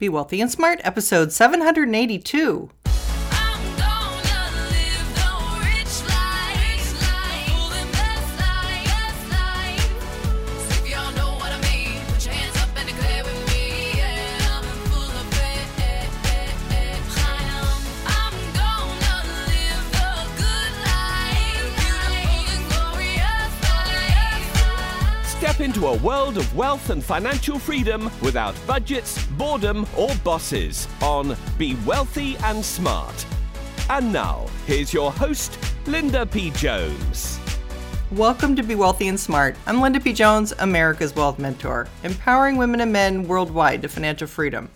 Be Wealthy and Smart, episode 782. Into a world of wealth and financial freedom without budgets, boredom, or bosses on Be Wealthy and Smart. And now, here's your host, Linda P. Jones. Welcome to Be Wealthy and Smart. I'm Linda P. Jones, America's Wealth Mentor, empowering women and men worldwide to financial freedom.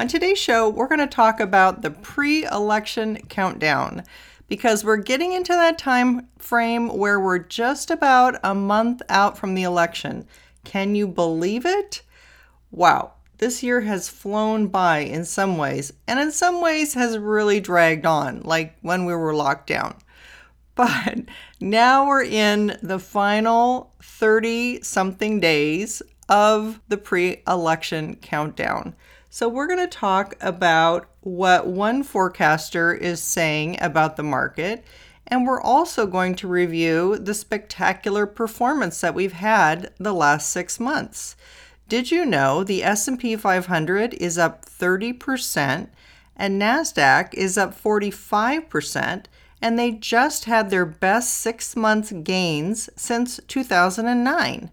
On today's show, we're going to talk about the pre election countdown because we're getting into that time frame where we're just about a month out from the election. Can you believe it? Wow, this year has flown by in some ways, and in some ways has really dragged on, like when we were locked down. But now we're in the final 30 something days of the pre election countdown. So, we're going to talk about what one forecaster is saying about the market. And we're also going to review the spectacular performance that we've had the last six months. Did you know the S&P 500 is up 30% and Nasdaq is up 45% and they just had their best 6 months gains since 2009.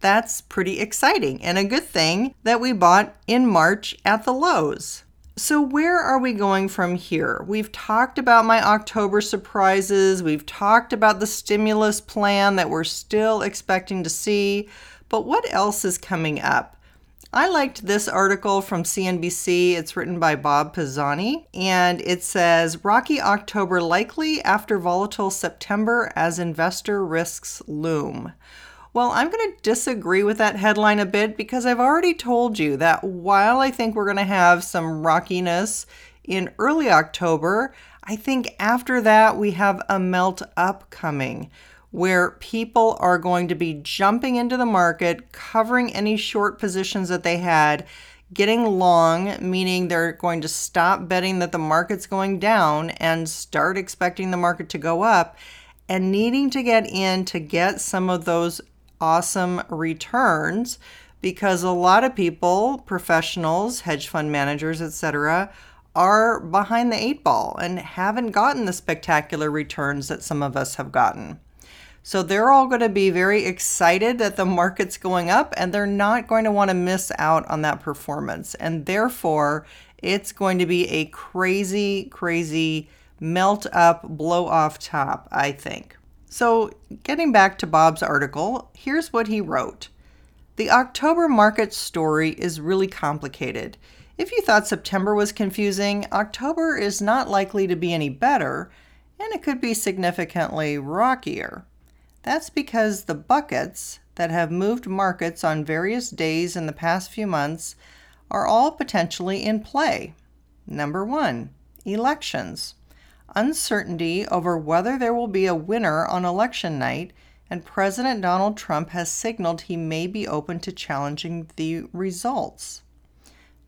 That's pretty exciting and a good thing that we bought in March at the lows. So, where are we going from here? We've talked about my October surprises. We've talked about the stimulus plan that we're still expecting to see. But what else is coming up? I liked this article from CNBC. It's written by Bob Pisani, and it says Rocky October likely after volatile September as investor risks loom. Well, I'm going to disagree with that headline a bit because I've already told you that while I think we're going to have some rockiness in early October, I think after that we have a melt up coming where people are going to be jumping into the market, covering any short positions that they had, getting long, meaning they're going to stop betting that the market's going down and start expecting the market to go up, and needing to get in to get some of those awesome returns because a lot of people, professionals, hedge fund managers, etc., are behind the eight ball and haven't gotten the spectacular returns that some of us have gotten. So they're all going to be very excited that the market's going up and they're not going to want to miss out on that performance. And therefore, it's going to be a crazy, crazy melt up, blow off top, I think. So, getting back to Bob's article, here's what he wrote The October market story is really complicated. If you thought September was confusing, October is not likely to be any better, and it could be significantly rockier. That's because the buckets that have moved markets on various days in the past few months are all potentially in play. Number one, elections uncertainty over whether there will be a winner on election night, and President Donald Trump has signaled he may be open to challenging the results.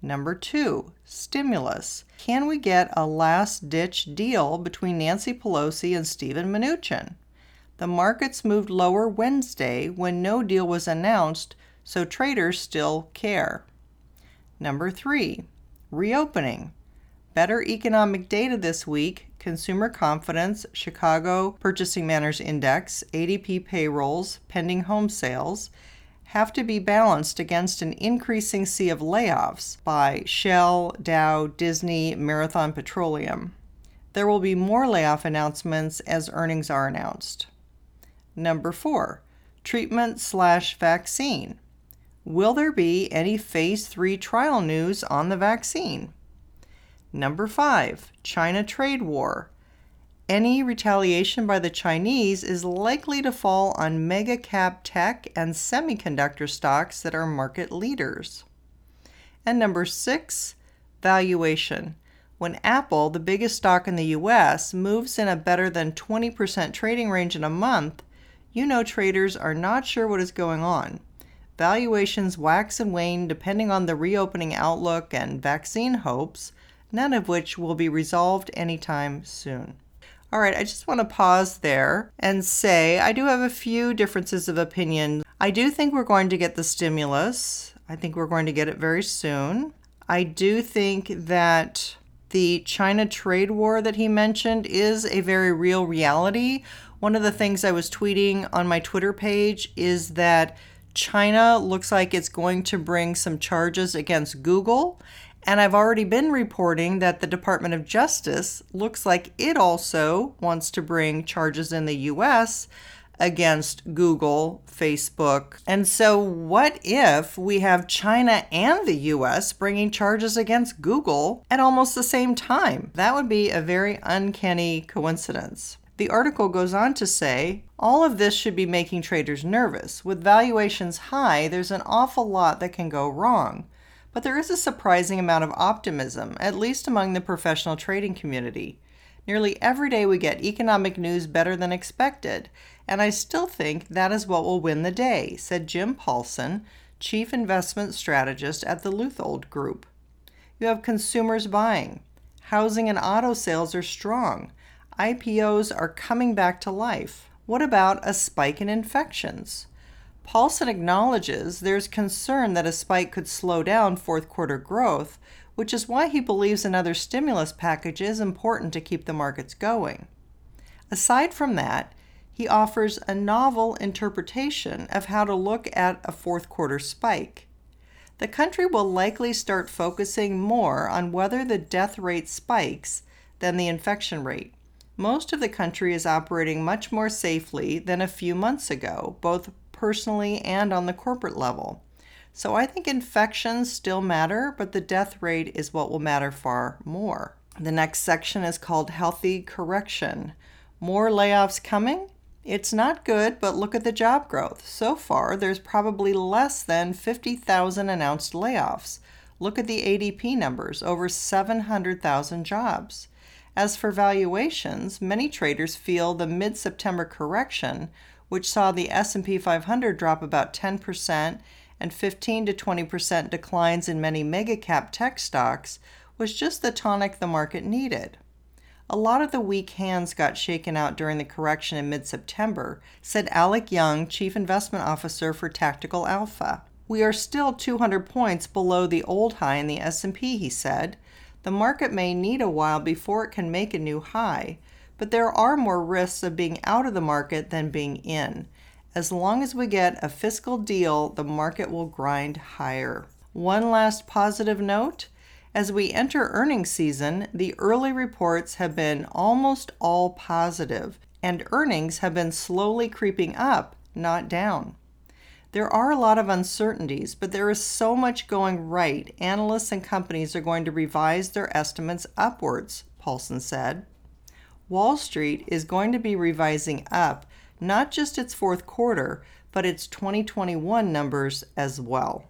Number two, stimulus. Can we get a last ditch deal between Nancy Pelosi and Steven Mnuchin? The markets moved lower Wednesday when no deal was announced, so traders still care. Number three, reopening. Better economic data this week consumer confidence, Chicago Purchasing Managers Index, ADP payrolls, pending home sales have to be balanced against an increasing sea of layoffs by Shell, Dow, Disney, Marathon Petroleum. There will be more layoff announcements as earnings are announced. Number four, treatment slash vaccine. Will there be any phase three trial news on the vaccine? Number five, China trade war. Any retaliation by the Chinese is likely to fall on mega cap tech and semiconductor stocks that are market leaders. And number six, valuation. When Apple, the biggest stock in the US, moves in a better than 20% trading range in a month, you know traders are not sure what is going on. valuations wax and wane depending on the reopening outlook and vaccine hopes, none of which will be resolved anytime soon. All right, I just want to pause there and say I do have a few differences of opinion. I do think we're going to get the stimulus. I think we're going to get it very soon. I do think that the China trade war that he mentioned is a very real reality. One of the things I was tweeting on my Twitter page is that China looks like it's going to bring some charges against Google. And I've already been reporting that the Department of Justice looks like it also wants to bring charges in the US against Google, Facebook. And so, what if we have China and the US bringing charges against Google at almost the same time? That would be a very uncanny coincidence. The article goes on to say all of this should be making traders nervous. With valuations high, there's an awful lot that can go wrong. But there is a surprising amount of optimism, at least among the professional trading community. Nearly every day we get economic news better than expected, and I still think that is what will win the day, said Jim Paulson, Chief Investment Strategist at the Leuthold Group. You have consumers buying. Housing and auto sales are strong. IPOs are coming back to life. What about a spike in infections? Paulson acknowledges there's concern that a spike could slow down fourth quarter growth, which is why he believes another stimulus package is important to keep the markets going. Aside from that, he offers a novel interpretation of how to look at a fourth quarter spike. The country will likely start focusing more on whether the death rate spikes than the infection rate. Most of the country is operating much more safely than a few months ago, both personally and on the corporate level. So I think infections still matter, but the death rate is what will matter far more. The next section is called Healthy Correction. More layoffs coming? It's not good, but look at the job growth. So far, there's probably less than 50,000 announced layoffs. Look at the ADP numbers, over 700,000 jobs. As for valuations, many traders feel the mid-September correction, which saw the S&P 500 drop about 10% and 15 to 20% declines in many mega cap tech stocks, was just the tonic the market needed. A lot of the weak hands got shaken out during the correction in mid-September, said Alec Young, Chief Investment Officer for Tactical Alpha. We are still 200 points below the old high in the S&P, he said. The market may need a while before it can make a new high, but there are more risks of being out of the market than being in. As long as we get a fiscal deal, the market will grind higher. One last positive note as we enter earnings season, the early reports have been almost all positive, and earnings have been slowly creeping up, not down. There are a lot of uncertainties, but there is so much going right, analysts and companies are going to revise their estimates upwards, Paulson said. Wall Street is going to be revising up not just its fourth quarter, but its 2021 numbers as well.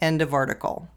End of article.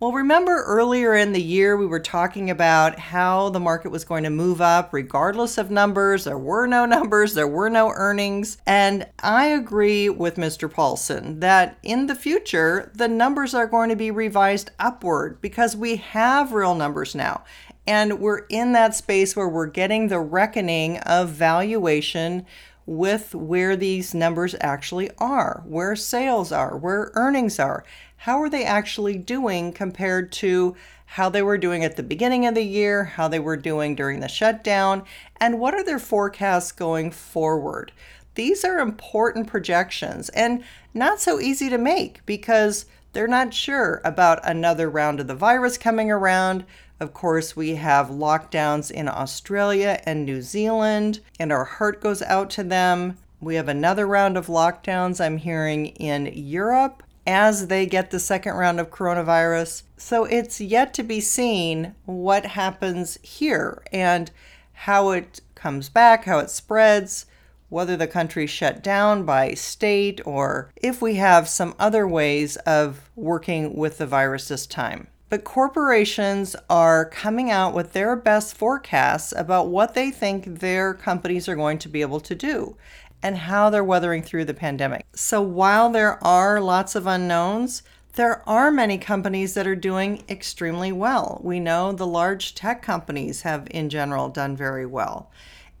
Well, remember earlier in the year we were talking about how the market was going to move up regardless of numbers. There were no numbers, there were no earnings. And I agree with Mr. Paulson that in the future, the numbers are going to be revised upward because we have real numbers now. And we're in that space where we're getting the reckoning of valuation with where these numbers actually are, where sales are, where earnings are. How are they actually doing compared to how they were doing at the beginning of the year, how they were doing during the shutdown, and what are their forecasts going forward? These are important projections and not so easy to make because they're not sure about another round of the virus coming around. Of course, we have lockdowns in Australia and New Zealand, and our heart goes out to them. We have another round of lockdowns, I'm hearing, in Europe as they get the second round of coronavirus. So it's yet to be seen what happens here and how it comes back, how it spreads, whether the country shut down by state or if we have some other ways of working with the virus this time. But corporations are coming out with their best forecasts about what they think their companies are going to be able to do. and how they're weathering through the pandemic. So while there are lots of unknowns, there are many companies that are doing extremely well. We know the large tech companies have, in general, done very well.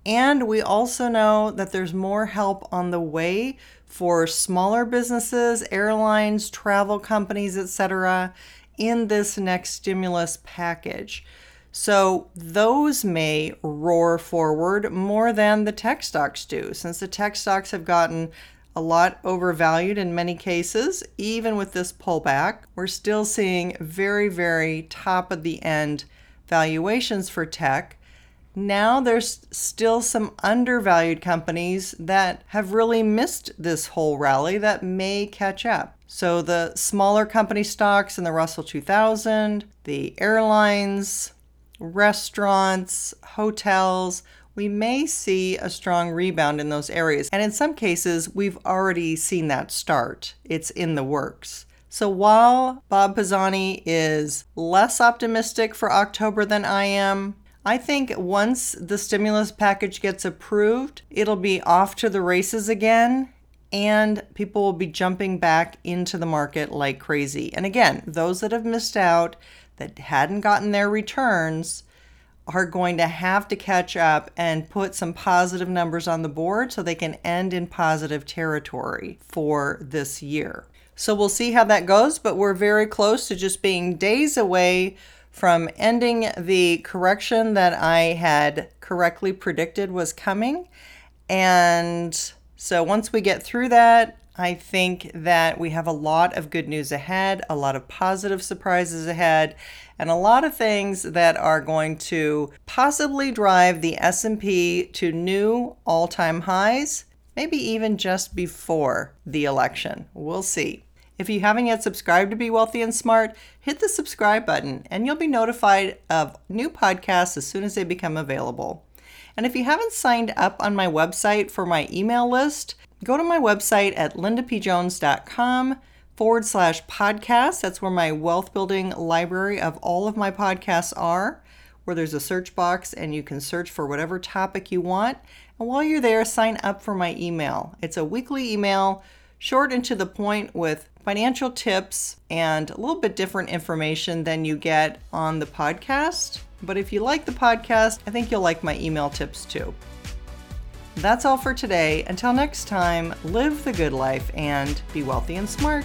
And we also know that there's more help on the way for smaller businesses, airlines, travel companies, etc., in this next stimulus package. So those may roar forward more than the tech stocks do, since the tech stocks have gotten a lot overvalued in many cases. Even with this pullback, we're still seeing very, very top of the end valuations for tech. Now there's still some undervalued companies that have really missed this whole rally that may catch up. So the smaller company stocks in the Russell 2000, the airlines, restaurants, hotels, we may see a strong rebound in those areas. And in some cases, we've already seen that start. It's in the works. So while Bob Pisani is less optimistic for October than I am, I think once the stimulus package gets approved, it'll be off to the races again and people will be jumping back into the market like crazy. And again, those that have missed out, that hadn't gotten their returns, are going to have to catch up and put some positive numbers on the board so they can end in positive territory for this year. So we'll see how that goes, but we're very close to just being days away from ending the correction that I had correctly predicted was coming. And so once we get through that, I think that we have a lot of good news ahead, a lot of positive surprises ahead, and a lot of things that are going to possibly drive the S&P to new all-time highs, maybe even just before the election. We'll see. If you haven't yet subscribed to Be Wealthy and Smart, hit the subscribe button and you'll be notified of new podcasts as soon as they become available. And if you haven't signed up on my website for my email list, go to my website at lindapjones.com forward slash podcast. That's where my wealth building library of all of my podcasts are, where there's a search box and you can search for whatever topic you want. And while you're there, sign up for my email. It's a weekly email, short and to the point with financial tips and a little bit different information than you get on the podcast. But if you like the podcast, I think you'll like my email tips too. That's all for today. Until next time, live the good life and be wealthy and smart.